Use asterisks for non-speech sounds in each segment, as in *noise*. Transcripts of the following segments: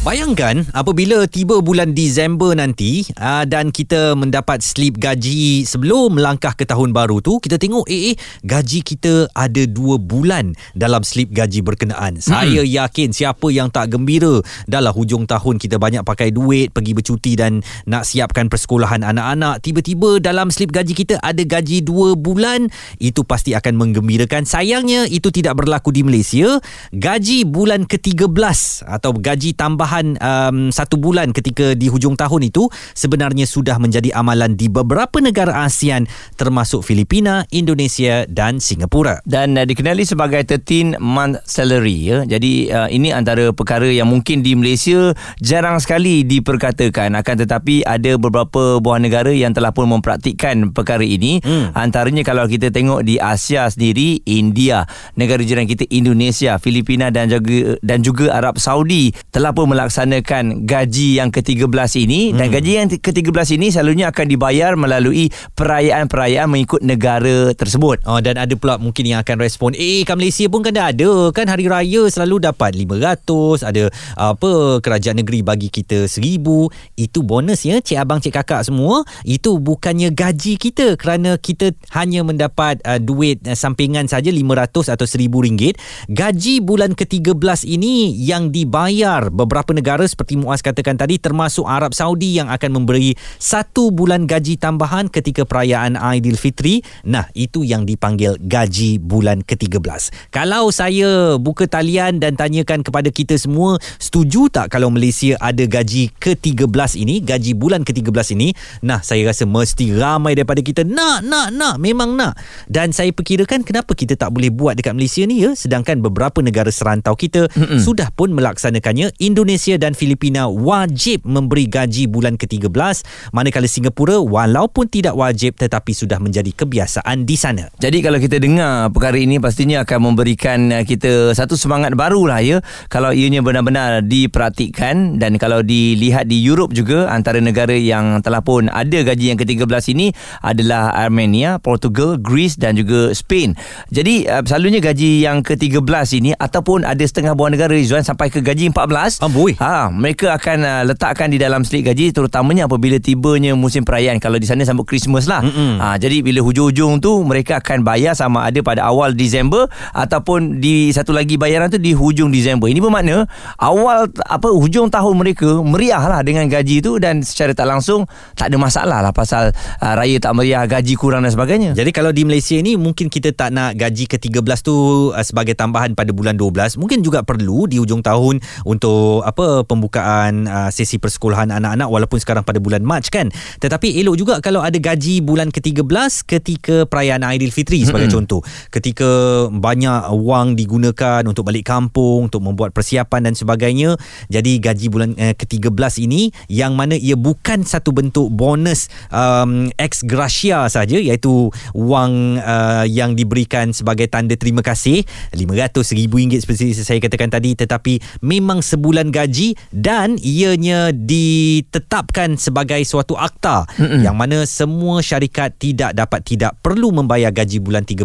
Bayangkan apabila tiba bulan Disember nanti uh, dan kita mendapat slip gaji sebelum melangkah ke tahun baru tu kita tengok eh, eh gaji kita ada dua bulan dalam slip gaji berkenaan. Hmm. Saya yakin siapa yang tak gembira dalam hujung tahun kita banyak pakai duit pergi bercuti dan nak siapkan persekolahan anak-anak tiba-tiba dalam slip gaji kita ada gaji dua bulan itu pasti akan menggembirakan. Sayangnya itu tidak berlaku di Malaysia. Gaji bulan ke-13 atau gaji tambah tambahan um, satu bulan ketika di hujung tahun itu sebenarnya sudah menjadi amalan di beberapa negara ASEAN termasuk Filipina, Indonesia dan Singapura. Dan uh, dikenali sebagai 13 month salary ya. Jadi uh, ini antara perkara yang mungkin di Malaysia jarang sekali diperkatakan akan tetapi ada beberapa buah negara yang telah pun mempraktikkan perkara ini. Hmm. Antaranya kalau kita tengok di Asia sendiri, India, negara jiran kita Indonesia, Filipina dan juga dan juga Arab Saudi telah pun melaksanakan gaji yang ke-13 ini hmm. dan gaji yang ke-13 ini selalunya akan dibayar melalui perayaan-perayaan mengikut negara tersebut. Oh dan ada pula mungkin yang akan respon, "Eh, kat Malaysia pun kan dah ada kan hari raya selalu dapat 500, ada apa kerajaan negeri bagi kita 1000." Itu bonus ya, cik abang, cik kakak semua. Itu bukannya gaji kita kerana kita hanya mendapat uh, duit uh, sampingan saja 500 atau 1000 ringgit. Gaji bulan ke-13 ini yang dibayar beberapa beberapa negara seperti Muaz katakan tadi termasuk Arab Saudi yang akan memberi satu bulan gaji tambahan ketika perayaan Aidilfitri. Nah, itu yang dipanggil gaji bulan ke-13. Kalau saya buka talian dan tanyakan kepada kita semua, setuju tak kalau Malaysia ada gaji ke-13 ini, gaji bulan ke-13 ini? Nah, saya rasa mesti ramai daripada kita nak, nak, nak, memang nak. Dan saya perkirakan kenapa kita tak boleh buat dekat Malaysia ni ya, sedangkan beberapa negara serantau kita Mm-mm. sudah pun melaksanakannya. Indonesia Malaysia dan Filipina wajib memberi gaji bulan ke-13 manakala Singapura walaupun tidak wajib tetapi sudah menjadi kebiasaan di sana. Jadi kalau kita dengar perkara ini pastinya akan memberikan uh, kita satu semangat barulah ya kalau ianya benar-benar dipraktikkan dan kalau dilihat di Europe juga antara negara yang telah pun ada gaji yang ke-13 ini adalah Armenia, Portugal, Greece dan juga Spain. Jadi uh, selalunya gaji yang ke-13 ini ataupun ada setengah buah negara Izzuan sampai ke gaji 14 Amboi. Ui. Ha, mereka akan uh, letakkan di dalam slip gaji terutamanya apabila tibanya musim perayaan kalau di sana sambut Christmas lah. Ha, jadi bila hujung-hujung tu mereka akan bayar sama ada pada awal Disember ataupun di satu lagi bayaran tu di hujung Disember. Ini bermakna awal apa hujung tahun mereka meriah lah dengan gaji tu dan secara tak langsung tak ada masalah lah pasal uh, raya tak meriah gaji kurang dan sebagainya. Jadi kalau di Malaysia ni mungkin kita tak nak gaji ke-13 tu uh, sebagai tambahan pada bulan 12 mungkin juga perlu di hujung tahun untuk apa apa pembukaan uh, sesi persekolahan anak-anak walaupun sekarang pada bulan Mac kan tetapi elok juga kalau ada gaji bulan ke-13 ketika perayaan Aidilfitri sebagai mm-hmm. contoh ketika banyak wang digunakan untuk balik kampung untuk membuat persiapan dan sebagainya jadi gaji bulan uh, ke-13 ini yang mana ia bukan satu bentuk bonus um, ex gratia saja iaitu wang uh, yang diberikan sebagai tanda terima kasih 500 1000 ringgit seperti saya katakan tadi tetapi memang sebulan gaji gaji dan ianya ditetapkan sebagai suatu akta Mm-mm. yang mana semua syarikat tidak dapat tidak perlu membayar gaji bulan 13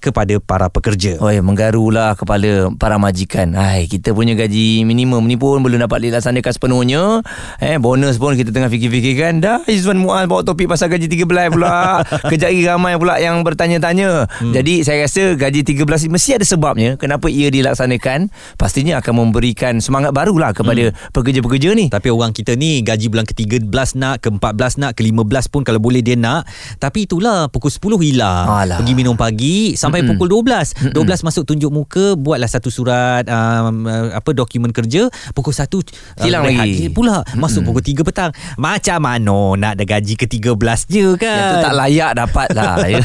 kepada para pekerja. Oh ya, menggarulah kepala para majikan. Hai, kita punya gaji minimum ni pun belum dapat dilaksanakan sepenuhnya. Eh, bonus pun kita tengah fikir-fikirkan. Dah Izwan Muaz bawa topik pasal gaji 13 pula. *laughs* Kejap lagi ramai pula yang bertanya-tanya. Hmm. Jadi saya rasa gaji 13 mesti ada sebabnya kenapa ia dilaksanakan. Pastinya akan memberikan semangat barulah kepada hmm. pekerja-pekerja ni. Tapi orang kita ni gaji bulan ke-13 nak, ke-14 nak, ke-15 pun kalau boleh dia nak. Tapi itulah pukul 10 hilang. Alah. Pergi minum pagi sampai hmm. pukul 12. Hmm. 12 masuk tunjuk muka, buatlah satu surat um, apa dokumen kerja, pukul 1 uh, hilang lagi. Pula masuk hmm. pukul 3 petang. Macam mana nak ada gaji ke-13 je kan? Itu tak layak dapat lah. *laughs* ya.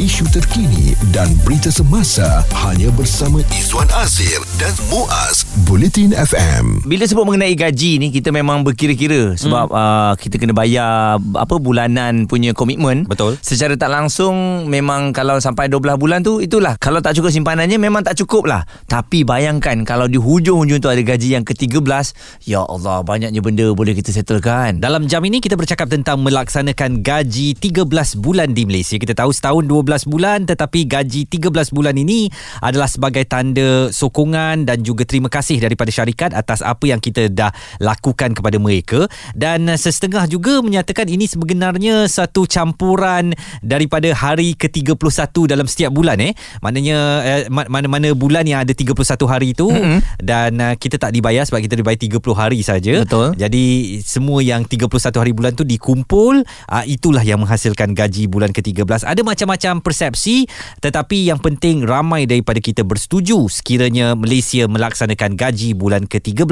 Isu terkini dan berita semasa hanya bersama Izwan Azir dan Muaz Bulletin FM. FM. Bila sebut mengenai gaji ni kita memang berkira-kira sebab hmm. uh, kita kena bayar apa bulanan punya komitmen. Betul. Secara tak langsung memang kalau sampai 12 bulan tu itulah kalau tak cukup simpanannya memang tak cukup lah. Tapi bayangkan kalau di hujung-hujung tu ada gaji yang ke-13, ya Allah banyaknya benda boleh kita settlekan. Dalam jam ini kita bercakap tentang melaksanakan gaji 13 bulan di Malaysia. Kita tahu setahun 12 bulan tetapi gaji 13 bulan ini adalah sebagai tanda sokongan dan juga terima kasih daripada syarikat atas apa yang kita dah lakukan kepada mereka dan sesetengah juga menyatakan ini sebenarnya satu campuran daripada hari ke-31 dalam setiap bulan eh. Maknanya eh, mana-mana bulan yang ada 31 hari itu mm-hmm. dan uh, kita tak dibayar sebab kita dibayar 30 hari saja. Betul. Jadi semua yang 31 hari bulan tu dikumpul uh, itulah yang menghasilkan gaji bulan ke-13. Ada macam-macam persepsi tetapi yang penting ramai daripada kita bersetuju sekiranya Malaysia melaksanakan gaji bulan ke-13.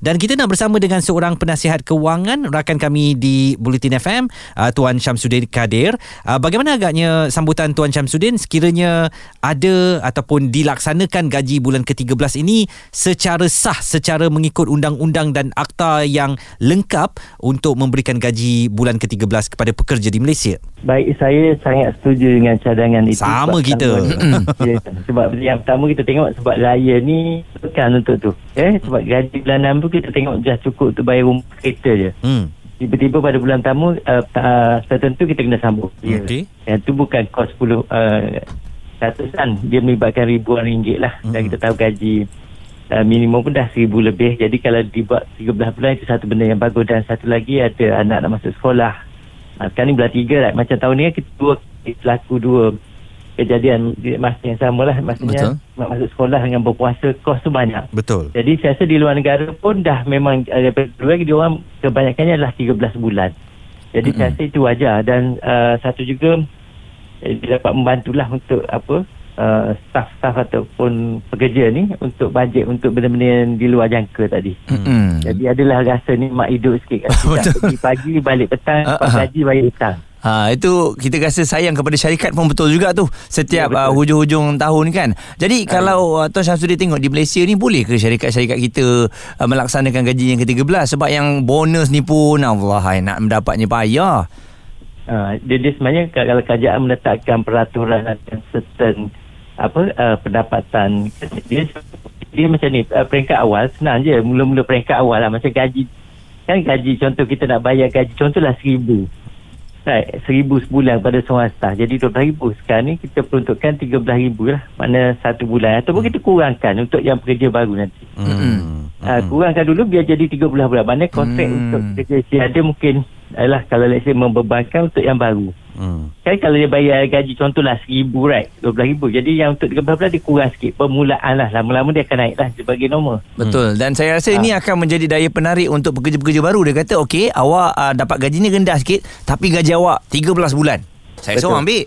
Dan kita nak bersama dengan seorang penasihat kewangan rakan kami di Bulletin FM uh, Tuan Syamsuddin Kadir. Uh, bagaimana agaknya sambutan Tuan Syamsuddin sekiranya ada ataupun dilaksanakan gaji bulan ke-13 ini secara sah secara mengikut undang-undang dan akta yang lengkap untuk memberikan gaji bulan ke-13 kepada pekerja di Malaysia? Baik, saya sangat setuju dengan cadangan itu. Sama Sebab kita. pertama- ya, sebab yang pertama kita tengok sebab raya ni tekan untuk tu. Eh, sebab gaji bulanan pun kita tengok dah cukup untuk bayar rumah kereta je. Hmm. Tiba-tiba pada bulan tamu uh, uh, tertentu kita kena sambung. Ya. Okey. Yang tu bukan kos 10 uh, ratusan. Dia melibatkan ribuan ringgit lah. Dan Hmm. kita tahu gaji uh, minimum pun dah seribu lebih. Jadi kalau dibuat 13 bulan itu satu benda yang bagus. Dan satu lagi ada anak nak masuk sekolah. Uh, sekarang ni bulan tiga lah. Macam tahun ni kan kita dua pelaku dua kejadian di masa yang sama lah. Maksudnya nak masuk sekolah dengan berpuasa kos tu banyak. Betul. Jadi saya rasa di luar negara pun dah memang uh, daripada dulu lagi dia orang kebanyakannya adalah 13 bulan. Jadi mm-hmm. saya rasa itu wajar dan uh, satu juga eh, dia dapat membantulah untuk apa uh, staff-staff ataupun pekerja ni untuk bajet untuk benda-benda yang di luar jangka tadi. Hmm. Jadi adalah rasa ni mak hidup sikit. Betul. *laughs* Tidak pergi pagi balik petang, Ah, dapat ah. gaji balik petang. Ha itu kita rasa sayang kepada syarikat pun betul juga tu setiap Ya, uh, hujung-hujung tahun kan. Jadi kalau uh, Tuan Syamsuddin tengok di Malaysia ni boleh ke syarikat-syarikat kita uh, melaksanakan gaji yang ke-13 sebab yang bonus ni pun Allah hai, nak mendapatnya payah. Uh, dia, dia sebenarnya kalau kerajaan menetapkan peraturan dan certain apa uh, pendapatan. Dia dia macam ni uh, peringkat awal senang je mula-mula peringkat awal lah macam gaji. Kan gaji contoh kita nak bayar gaji contohlah seribu. Right, seribu sebulan pada seorang staff jadi dua ribu sekarang ni kita peruntukkan tiga belas ribu lah. Mana satu bulan. Ataupun kita kurangkan untuk yang pekerja baru nanti. Hmm. Uh, kurangkan dulu biar jadi 13 bulan. Mana kontrak Hmm. untuk kerja si ada mungkin adalah kalau let's say membebankan untuk yang baru. Hmm. Kan kalau dia bayar gaji contohlah RM1,000 right, RM12,000. Jadi yang untuk 13 bulan dia kurang sikit. Permulaan lah. Lama-lama dia akan naik lah sebagai normal. Betul dan saya rasa ini akan menjadi daya penarik untuk pekerja-pekerja baru dia kata okey awak uh, dapat gaji ni rendah sikit tapi gaji awak 13 bulan. Saya Betul. seorang ambil.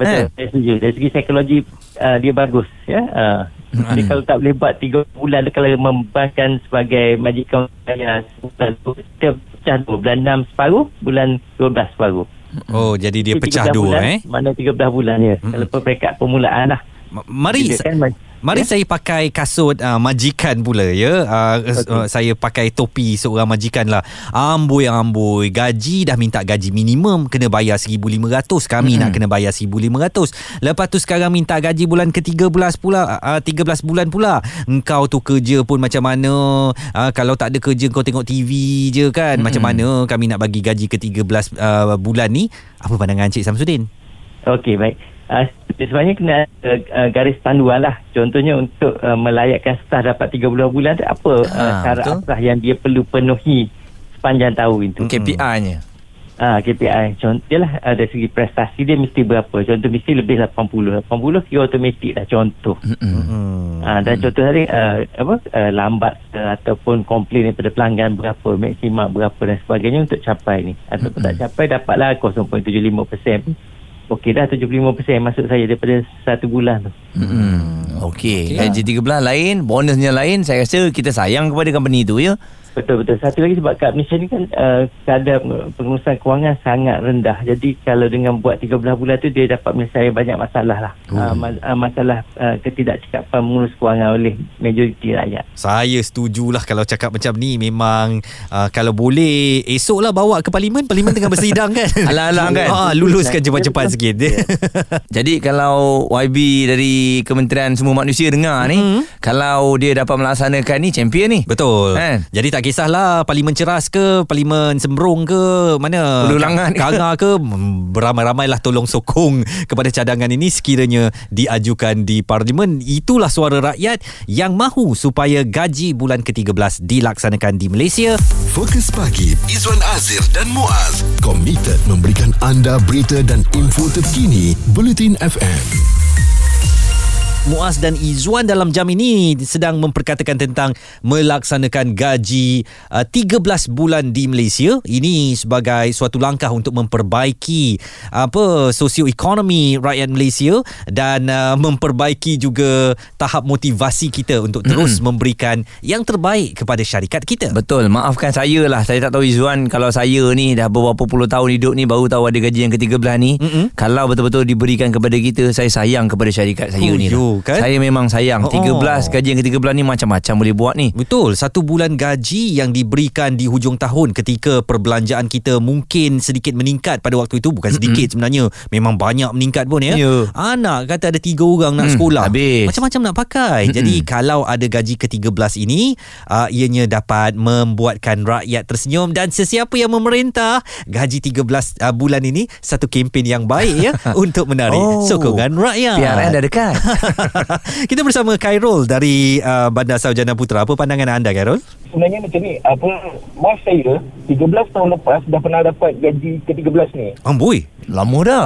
Betul. Eh. Saya setuju. Dari segi psikologi uh, dia bagus. Ya. Uh, Jadi kalau tak boleh buat 3 bulan kalau membebankan sebagai majikan bayar sebulan tu, kita pecah dua. Bulan 6 separuh, bulan 12 separuh. Oh, jadi dia pecah 13 dua bulan, eh. Mana 13 bulan ya. Mm-mm. Kalau peringkat permulaan lah. Ma- Mari kan Mari Ya? saya pakai kasut uh, majikan pula ya. Uh, Okey. uh, saya pakai topi seorang majikan lah. Amboi amboi, gaji dah minta gaji minimum kena bayar 1500. Kami Mm-mm. nak kena bayar 1500. Lepas tu sekarang minta gaji bulan ke-13 pula uh, 13 bulan pula. Engkau tu kerja pun macam mana? Uh, kalau tak ada kerja kau tengok TV je kan. Mm-mm. Macam mana kami nak bagi gaji ke-13 uh, bulan ni? Apa pandangan Cik Samsudin? Okey, baik. Uh, sebenarnya kena uh, uh, garis panduan lah. Contohnya untuk uh, melayakkan staf dapat 30 bulan tu apa uh, Ha, syarat betul. apa yang dia perlu penuhi sepanjang tahun itu. KPI-nya. Ah KPI. Contoh dia lah uh, dari segi prestasi dia mesti berapa. Contoh mesti lebih 80. 80 kira automatik lah contoh. Hmm. Ah dan contoh tadi uh, apa uh, lambat uh, ataupun komplain daripada pelanggan berapa maksimal berapa dan sebagainya untuk capai ni ataupun tak capai dapatlah 0.75% okey dah 75% masuk saya daripada satu bulan tu Mm-mm. Okey, Okey. gaji 13 lain, bonusnya lain. Saya rasa kita sayang kepada company tu ya. Betul betul. Satu lagi sebab kat Malaysia ni kan uh, kadar pengurusan kewangan sangat rendah. Jadi kalau dengan buat 13 bulan tu dia dapat menyelesaikan banyak masalah lah. Uh, ma- uh, masalah uh, ketidakcakapan mengurus kewangan oleh majoriti rakyat. Saya setujulah kalau cakap macam ni memang uh, kalau boleh esoklah bawa ke parlimen. Parlimen tengah bersidang kan. *laughs* Alang-alang kan? Ah, luluskan cepat-cepat sikit. *laughs* Jadi kalau YB dari Kementerian Semua Manusia dengar ni, Mhm. kalau dia dapat melaksanakan ni champion ni. Betul. Kan? Jadi tak kisahlah parlimen ceras ke, parlimen sembrong ke, mana ke. Kanga *laughs* ke, beramai-ramailah tolong sokong kepada cadangan ini sekiranya diajukan di parlimen. Itulah suara rakyat yang mahu supaya gaji bulan ke-13 dilaksanakan di Malaysia. Fokus pagi Izwan Azir dan Muaz komited memberikan anda berita dan info terkini Bulletin FM. Muaz dan Izzuan dalam jam ini sedang memperkatakan tentang melaksanakan gaji uh, 13 bulan di Malaysia. Ini sebagai suatu langkah untuk memperbaiki apa sosioekonomi rakyat Malaysia dan uh, memperbaiki juga tahap motivasi kita untuk terus memberikan yang terbaik kepada syarikat kita. Betul, maafkan saya lah. Saya tak tahu Izzuan kalau saya ni dah beberapa puluh tahun hidup ni baru tahu ada gaji yang ke-13 ni. Mm-mm. Kalau betul-betul diberikan kepada kita, saya sayang kepada syarikat saya Oh, ni yo, kan? Saya memang sayang. Oh. 13 gaji yang ke-13 ni macam-macam boleh buat ni. Betul, satu bulan gaji yang diberikan di hujung tahun ketika perbelanjaan kita mungkin sedikit meningkat pada waktu itu bukan sedikit sebenarnya, memang banyak meningkat pun ya. Ya. Anak kata ada tiga orang nak Hmm, sekolah. habis. Macam-macam nak pakai. Jadi kalau ada gaji ke-13 ini, uh, ianya dapat membuatkan rakyat tersenyum dan sesiapa yang memerintah gaji 13 uh, bulan ini satu kempen yang baik ya *laughs* untuk menarik Oh. sokongan rakyat. PRN dah dekat. *laughs* *laughs* Kita bersama Khairul dari uh, Bandar Sarjana Putra. Apa pandangan anda Khairul? sebenarnya macam ni apa mas saya 13 tahun lepas dah pernah dapat gaji ke-13 ni Amboi. Lama dah.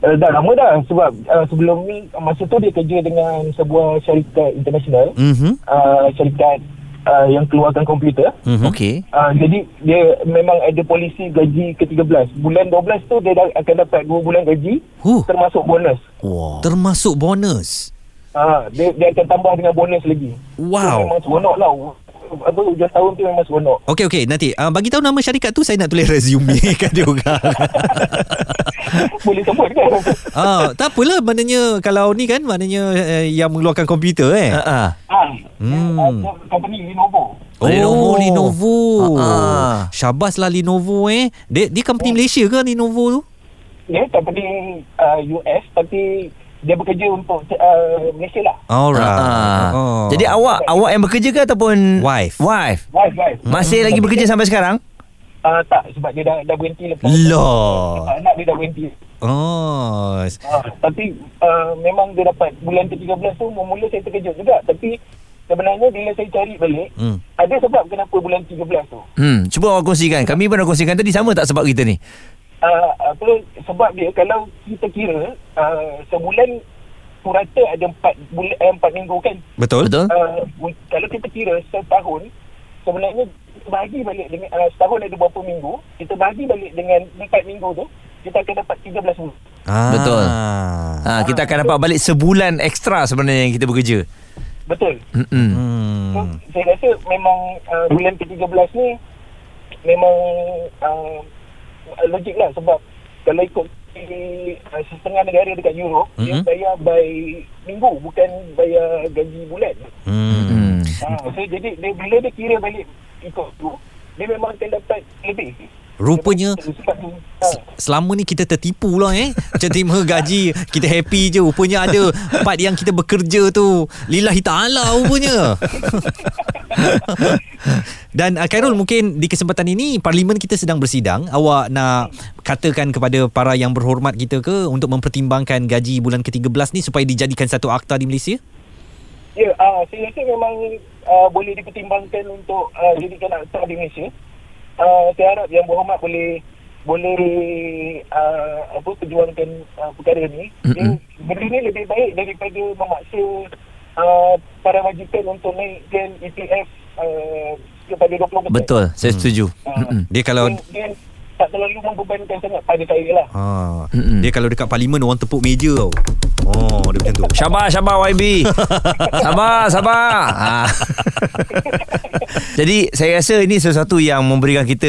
uh, dah lama dah sebab uh, sebelum ni masa tu dia kerja dengan sebuah syarikat international Mhm. uh, syarikat uh, yang keluarkan komputer Mhm. Okey. Uh, jadi dia memang ada polisi gaji ke-13 bulan 12 tu dia dah akan dapat 2 bulan gaji Huh. termasuk bonus Wow. Termasuk bonus. Uh, dia, dia akan tambah dengan bonus lagi Wow. so, memang seronok lah apa hujung tahun tu memang seronok Okey okey nanti uh, bagi tahu nama syarikat tu saya nak tulis resume *laughs* kat dia orang. *laughs* boleh sebut kan ah, tak apalah maknanya kalau ni kan maknanya uh, yang mengeluarkan komputer eh. Ha ah. Ah, Hmm. company Lenovo. Oh, Lenovo. Lenovo. Ah, ah. Syabas lah Lenovo eh. Dia, dia company Malaysia ke Lenovo tu? Dia company uh, US tapi dia bekerja untuk uh, Malaysia lah. Alright. Ah. Oh. Jadi awak awak yang bekerja ke ataupun Wife. Wife. Wife, wife. Masih lagi bekerja sampai sekarang? Uh, tak, sebab dia dah, dah berhenti lepas. Lah. Anak dia dah berhenti. Oh. Uh, tapi uh, memang dia dapat bulan ke-13 tu mula saya terkejut juga. Tapi sebenarnya bila saya cari balik, Hmm. ada sebab kenapa bulan 13 tu. Hmm, cuba awak kongsikan. Kami pun dah kongsikan tadi sama tak sebab kita ni? Uh, apa, sebab dia kalau kita kira uh, sebulan purata ada 4 bulan eh, 4 minggu kan. Betul? Betul? uh, kalau kita kira setahun sebenarnya kita bahagi balik dengan uh, setahun ada berapa minggu kita bahagi balik dengan 4 minggu tu kita akan dapat 13 minggu Ah. Betul. Ha, kita akan dapat balik sebulan ekstra sebenarnya yang kita bekerja. betul Mm-mm. so, Hmm. saya rasa memang uh, bulan ke-13 ni memang uh, logik lah sebab kalau ikut uh, setengah negara dekat Europe mm-hmm. dia bayar by minggu bukan bayar gaji bulan. Hmm. ha, so jadi dia, bila dia kira balik ikut tu dia memang akan dapat lebih Rupanya. Selama ni kita tertipu lah eh. Macam terima gaji Kita happy je. Rupanya ada Part yang kita bekerja tu. Lillahi ta'ala rupanya. *laughs* Dan uh, Khairul mungkin Di kesempatan ini Parlimen kita sedang bersidang. Awak nak Katakan kepada para yang berhormat kita ke Untuk mempertimbangkan gaji bulan ke-13 ni Supaya dijadikan satu akta di Malaysia? Ya, uh, saya rasa memang uh, boleh dipertimbangkan untuk uh, jadikan akta di Malaysia. Uh, saya harap yang berhormat boleh boleh uh, apa perjuangkan uh, perkara ni. Dia, benda ni lebih baik daripada memaksa uh, para majikan untuk naikkan ETF uh, kepada 20%. Betul, saya setuju. Uh. Dia kalau dia, dia tak terlalu membebankan sangat pada saya lah. ha, Mm-mm. Dia kalau dekat parlimen Orang tepuk meja tau Oh, dia macam tu. *laughs* Sabar, sabar YB. *laughs* sabar, sabar. Ha. Jadi saya rasa ini sesuatu yang memberikan kita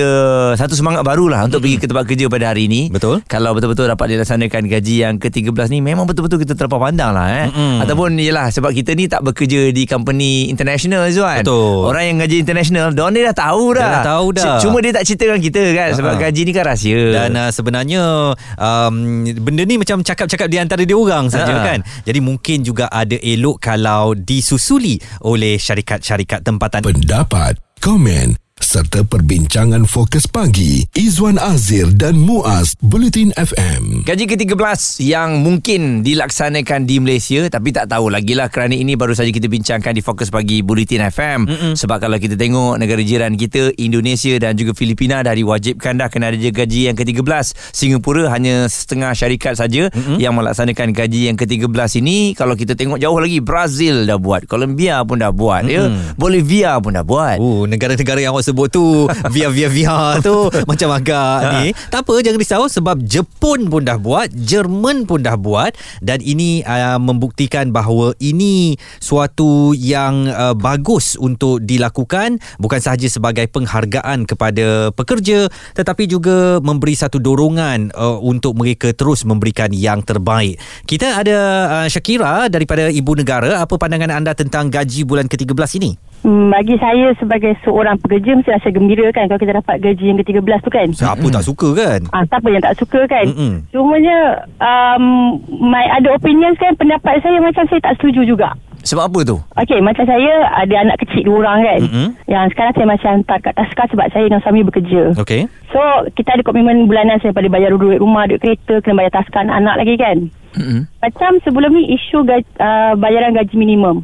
satu semangat barulah untuk pergi ke tempat kerja pada hari ini. Betul. Kalau betul-betul dapat dilaksanakan gaji yang ke-13 ni memang betul-betul kita terlepas pandang lah eh. Mm-mm. Ataupun yelah sebab kita ni tak bekerja di company international Zuan. Betul. Orang yang gaji international, dia dah tahu dah. Dia dah tahu dah. C- Cuma dia tak ceritakan kita kan sebab Ha-ha. gaji ni kan rahsia. Dan uh, sebenarnya um, benda ni macam cakap-cakap di antara dia orang saja Ha. kan. Jadi mungkin juga ada elok kalau disusuli oleh syarikat-syarikat tempatan. Pendapat, komen serta perbincangan fokus pagi. Izwan Azir dan Muaz Bulletin FM. Gaji ke-13 yang mungkin dilaksanakan di Malaysia tapi tak tahu lagi lah kerana ini baru saja kita bincangkan di Fokus Pagi Bulletin FM Mm-mm. sebab kalau kita tengok negara jiran kita Indonesia dan juga Filipina dah diwajibkan dah kena ada gaji yang ke-13 Singapura hanya setengah syarikat saja Mm-mm. yang melaksanakan gaji yang ke-13 ini. Kalau kita tengok jauh lagi Brazil dah buat Colombia pun dah buat ya. Bolivia pun dah buat. Oh, negara-negara yang awak sebut tu *laughs* via via via tu macam agak ni. Tak apa jangan risau sebab Jepun pun dah buat, Jerman pun dah buat dan ini uh, membuktikan bahawa ini suatu yang uh, bagus untuk dilakukan bukan sahaja sebagai penghargaan kepada pekerja tetapi juga memberi satu dorongan uh, untuk mereka terus memberikan yang terbaik. Kita ada uh, Syakira daripada Ibu Negara, apa pandangan anda tentang gaji bulan ke-13 ini? Hmm, bagi saya sebagai seorang pekerja mesti rasa gembira kan kalau kita dapat gaji yang ke-13 tu kan. Siapa tak suka kan? Ah, siapa yang tak suka kan? Mm-mm. Cumanya um, my ada opinions kan pendapat saya macam saya tak setuju juga. sebab apa tu Okey, macam saya ada anak kecil dua orang kan. Mm-mm. Yang sekarang saya masih hantar kat Taska sebab saya dengan suami bekerja. Okey. So, kita ada komitmen bulanan saya pada bayar duit rumah, duit kereta, kena bayar Taska anak-anak lagi kan. Mm-mm. Macam sebelum ni isu gaji, uh, bayaran gaji minimum.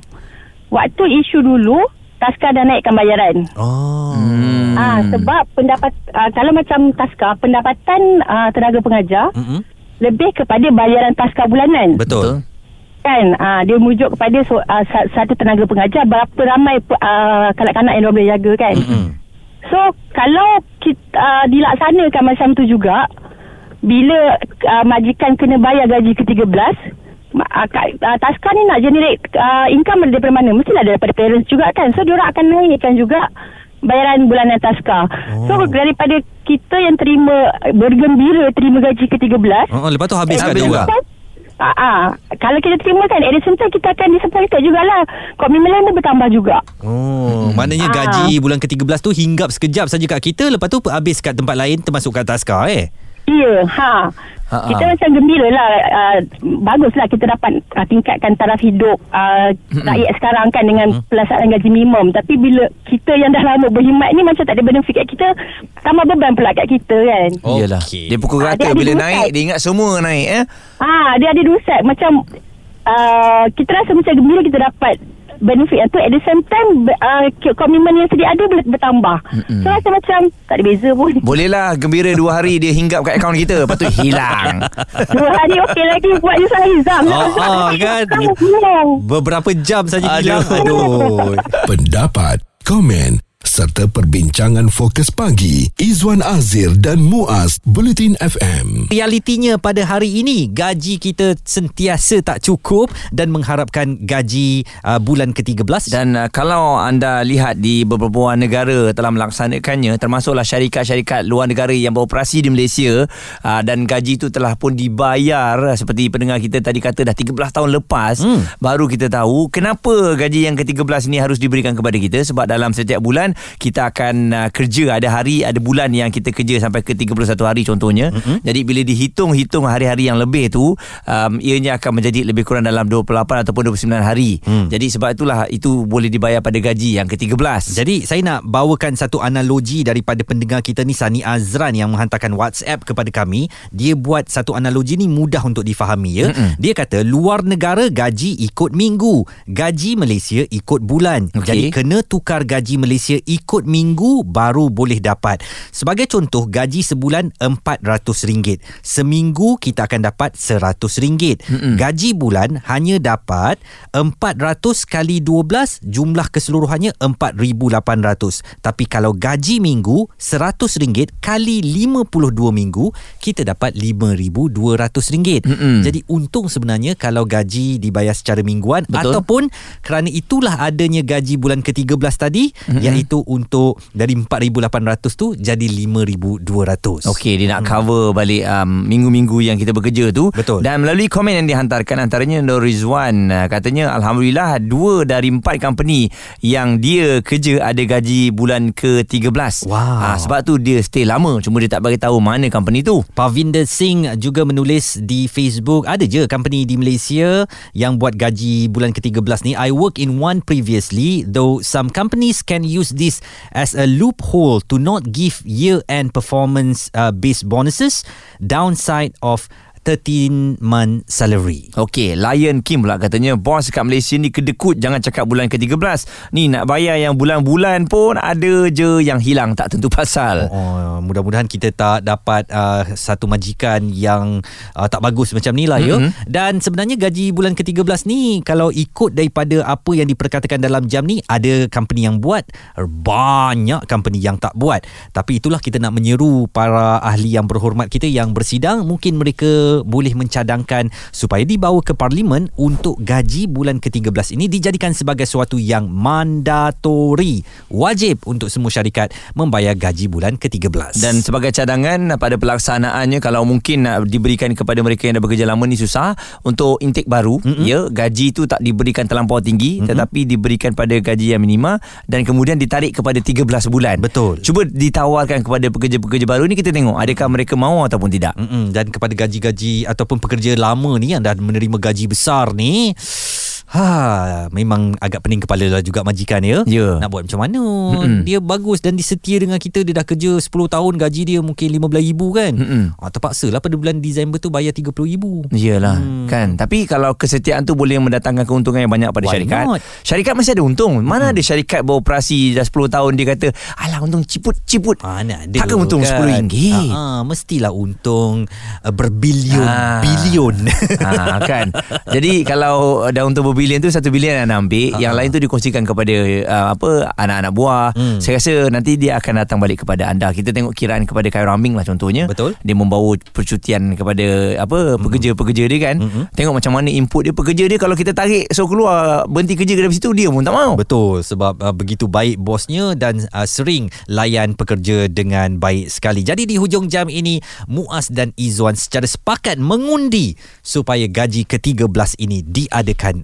Waktu isu dulu, Taska dah naikkan bayaran. Oh. Hmm. Ah sebab pendapat uh, kalau macam taska pendapatan uh, tenaga pengajar Mm-mm. lebih kepada bayaran taska bulanan. Betul. Kan ah dia merujuk kepada so, uh, sa- satu tenaga pengajar berapa ramai uh, kanak-kanak yang dia boleh jaga kan. Mm-mm. So kalau kita uh, dilaksanakan macam tu juga bila uh, majikan kena bayar gaji ke-13 ma- uh, kat- uh, Taska ni nak generate uh, income daripada mana? Mestilah daripada parents juga kan. So diorang akan naikkan juga bayaran bulanan Taska. Oh. So daripada kita yang terima bergembira terima gaji ke-13 Oh, lepas tu habiskan Habis juga. juga. Ah, ah, kalau kita terima kan At the same time Kita akan disappointed jugalah Komitmen lain pun bertambah juga Oh, maknanya Ah. gaji bulan ke-13 tu hinggap sekejap saja kat kita, lepas tu habis kat tempat lain termasuk kat Taska eh. Ya, ha. Ha, ha kita ha. macam gembira lah. Uh, baguslah kita dapat uh, tingkatkan taraf hidup uh, rakyat sekarang kan dengan pelaksanaan gaji minimum. Tapi bila kita yang dah lama berkhidmat ni macam tak ada benefit kat kita, tambah beban pula kat kita kan. Iyalah. Okey. Dia pukul Ah, rata dia ada bila naik side. dia ingat semua naik eh. Ah, dia ada dua side. Macam uh, kita rasa macam gembira kita dapat benefit yang tu at the same time uh, komitmen yang sedia ada boleh bertambah. Mm-mm. So rasa macam tak ada beza pun. *laughs* Bolehlah gembira dua hari dia hinggap kat akaun kita. Lepas tu hilang. *laughs* Dua hari okey lagi buat je saya Zam. Ah, ah, *laughs* kan? Beberapa jam saja hilang. Aduh. Pendapat, komen serta perbincangan fokus pagi Izwan Azir dan Muaz Bulletin FM. Realitinya pada hari ini gaji kita sentiasa tak cukup dan mengharapkan gaji uh, bulan ke-13 Dan uh, kalau anda lihat di beberapa negara telah melaksanakannya termasuklah syarikat-syarikat luar negara yang beroperasi di Malaysia uh, dan gaji itu telah pun dibayar seperti pendengar kita tadi kata dah 13 tahun lepas Hmm. baru kita tahu kenapa gaji yang ke-13 ini harus diberikan kepada kita sebab dalam setiap bulan kita akan uh, kerja ada hari ada bulan yang kita kerja sampai ke 31 hari contohnya mm-hmm. jadi bila dihitung-hitung hari-hari yang lebih tu um, ianya akan menjadi lebih kurang dalam 28 ataupun 29 hari Hmm. jadi sebab itulah itu boleh dibayar pada gaji yang ke-13 Jadi saya nak bawakan satu analogi daripada pendengar kita ni Sani Azran yang menghantarkan WhatsApp kepada kami. Dia buat satu analogi ni mudah untuk difahami ya. Mm-mm. Dia kata luar negara gaji ikut minggu, gaji Malaysia ikut bulan. Okey. Jadi kena tukar gaji Malaysia ikut minggu baru boleh dapat. Sebagai contoh, gaji sebulan RM400. Seminggu kita akan dapat RM100. Mm-mm. Gaji bulan hanya dapat 400 kali 12 jumlah keseluruhannya 4800. Tapi kalau gaji minggu RM100 kali 52 minggu kita dapat RM5200. Mm-mm. Jadi untung sebenarnya kalau gaji dibayar secara mingguan Betul. ataupun kerana itulah adanya gaji bulan ke-13 tadi mm-hmm. iaitu untuk dari 4800 tu jadi 5200. Okey, dia nak cover balik um, minggu-minggu yang kita bekerja tu. Betul. Dan melalui komen yang dihantarkan antaranya Nur Rizwan uh, katanya alhamdulillah dua dari empat company yang dia kerja ada gaji bulan ke-13. Wow. Ah, sebab tu dia stay lama cuma dia tak bagi tahu mana company tu. Pavinder Singh juga menulis di Facebook ada je company di Malaysia yang buat gaji bulan ke-13 ni I work in one previously though some companies can use this as a loophole to not give year end performance uh, based bonuses. Downside of 13 month salary. Okey, Lion Kim pula katanya bos kat Malaysia ni kedekut jangan cakap bulan ke-13. Ni nak bayar yang bulan-bulan pun ada je yang hilang tak tentu pasal. Oh, mudah-mudahan kita tak dapat uh, satu majikan yang uh, tak bagus macam ni lah mm-hmm. ya. Dan sebenarnya gaji bulan ke-13 ni kalau ikut daripada apa yang diperkatakan dalam jam ni ada company yang buat, banyak company yang tak buat. Tapi itulah kita nak menyeru para ahli yang berhormat kita yang bersidang mungkin mereka boleh mencadangkan supaya dibawa ke parlimen untuk gaji bulan ke-13 ini dijadikan sebagai sesuatu yang mandatori, wajib untuk semua syarikat membayar gaji bulan ke-13. Dan sebagai cadangan pada pelaksanaannya kalau mungkin nak diberikan kepada mereka yang dah bekerja lama ni susah untuk intake baru mm-hmm. ya gaji tu tak diberikan terlampau tinggi mm-hmm. tetapi diberikan pada gaji yang minima dan kemudian ditarik kepada 13 bulan. Betul. Cuba ditawarkan kepada pekerja-pekerja baru ni kita tengok adakah mereka mahu ataupun tidak. Mm-mm, dan kepada gaji-gaji ataupun pekerja lama ni yang dah menerima gaji besar ni Ha, memang agak pening kepala lah juga majikan ya. Ya. Nak buat macam mana? Mm-mm. Dia bagus dan disetia dengan kita. Dia dah kerja 10 tahun gaji dia mungkin RM15,000 kan. Mm-mm. Ha, terpaksa lah pada bulan Disember tu bayar RM30,000. Iyalah hmm. kan Tapi kalau kesetiaan tu Boleh mendatangkan keuntungan yang banyak Pada Why syarikat not? Syarikat masih ada untung Mana ada syarikat beroperasi Dah 10 tahun Dia kata Alah untung ciput-ciput Mana ada Takkan untung kan? RM10 Ha, ha, Mestilah untung uh, Berbilion Ah. Bilion *laughs* ha, kan Jadi kalau dah untung berbilion tu Satu bilion yang nak ambil Ha, Yang ha. lain tu dikongsikan kepada uh, apa Anak-anak buah Hmm. Saya rasa nanti dia akan datang balik kepada anda Kita tengok kiraan kepada Kai Rambing lah contohnya Betul. Dia membawa percutian kepada apa Pekerja-pekerja dia kan Mm-mm. Tengok macam mana input dia Pekerja dia kalau kita tarik So keluar Berhenti kerja dari situ Dia pun tak mau Betul sebab uh, begitu baik bosnya dan uh, sering layan pekerja dengan baik sekali. Jadi di hujung jam ini Muaz dan Izwan secara sepakat mengundi supaya gaji ke-13 ini diadakan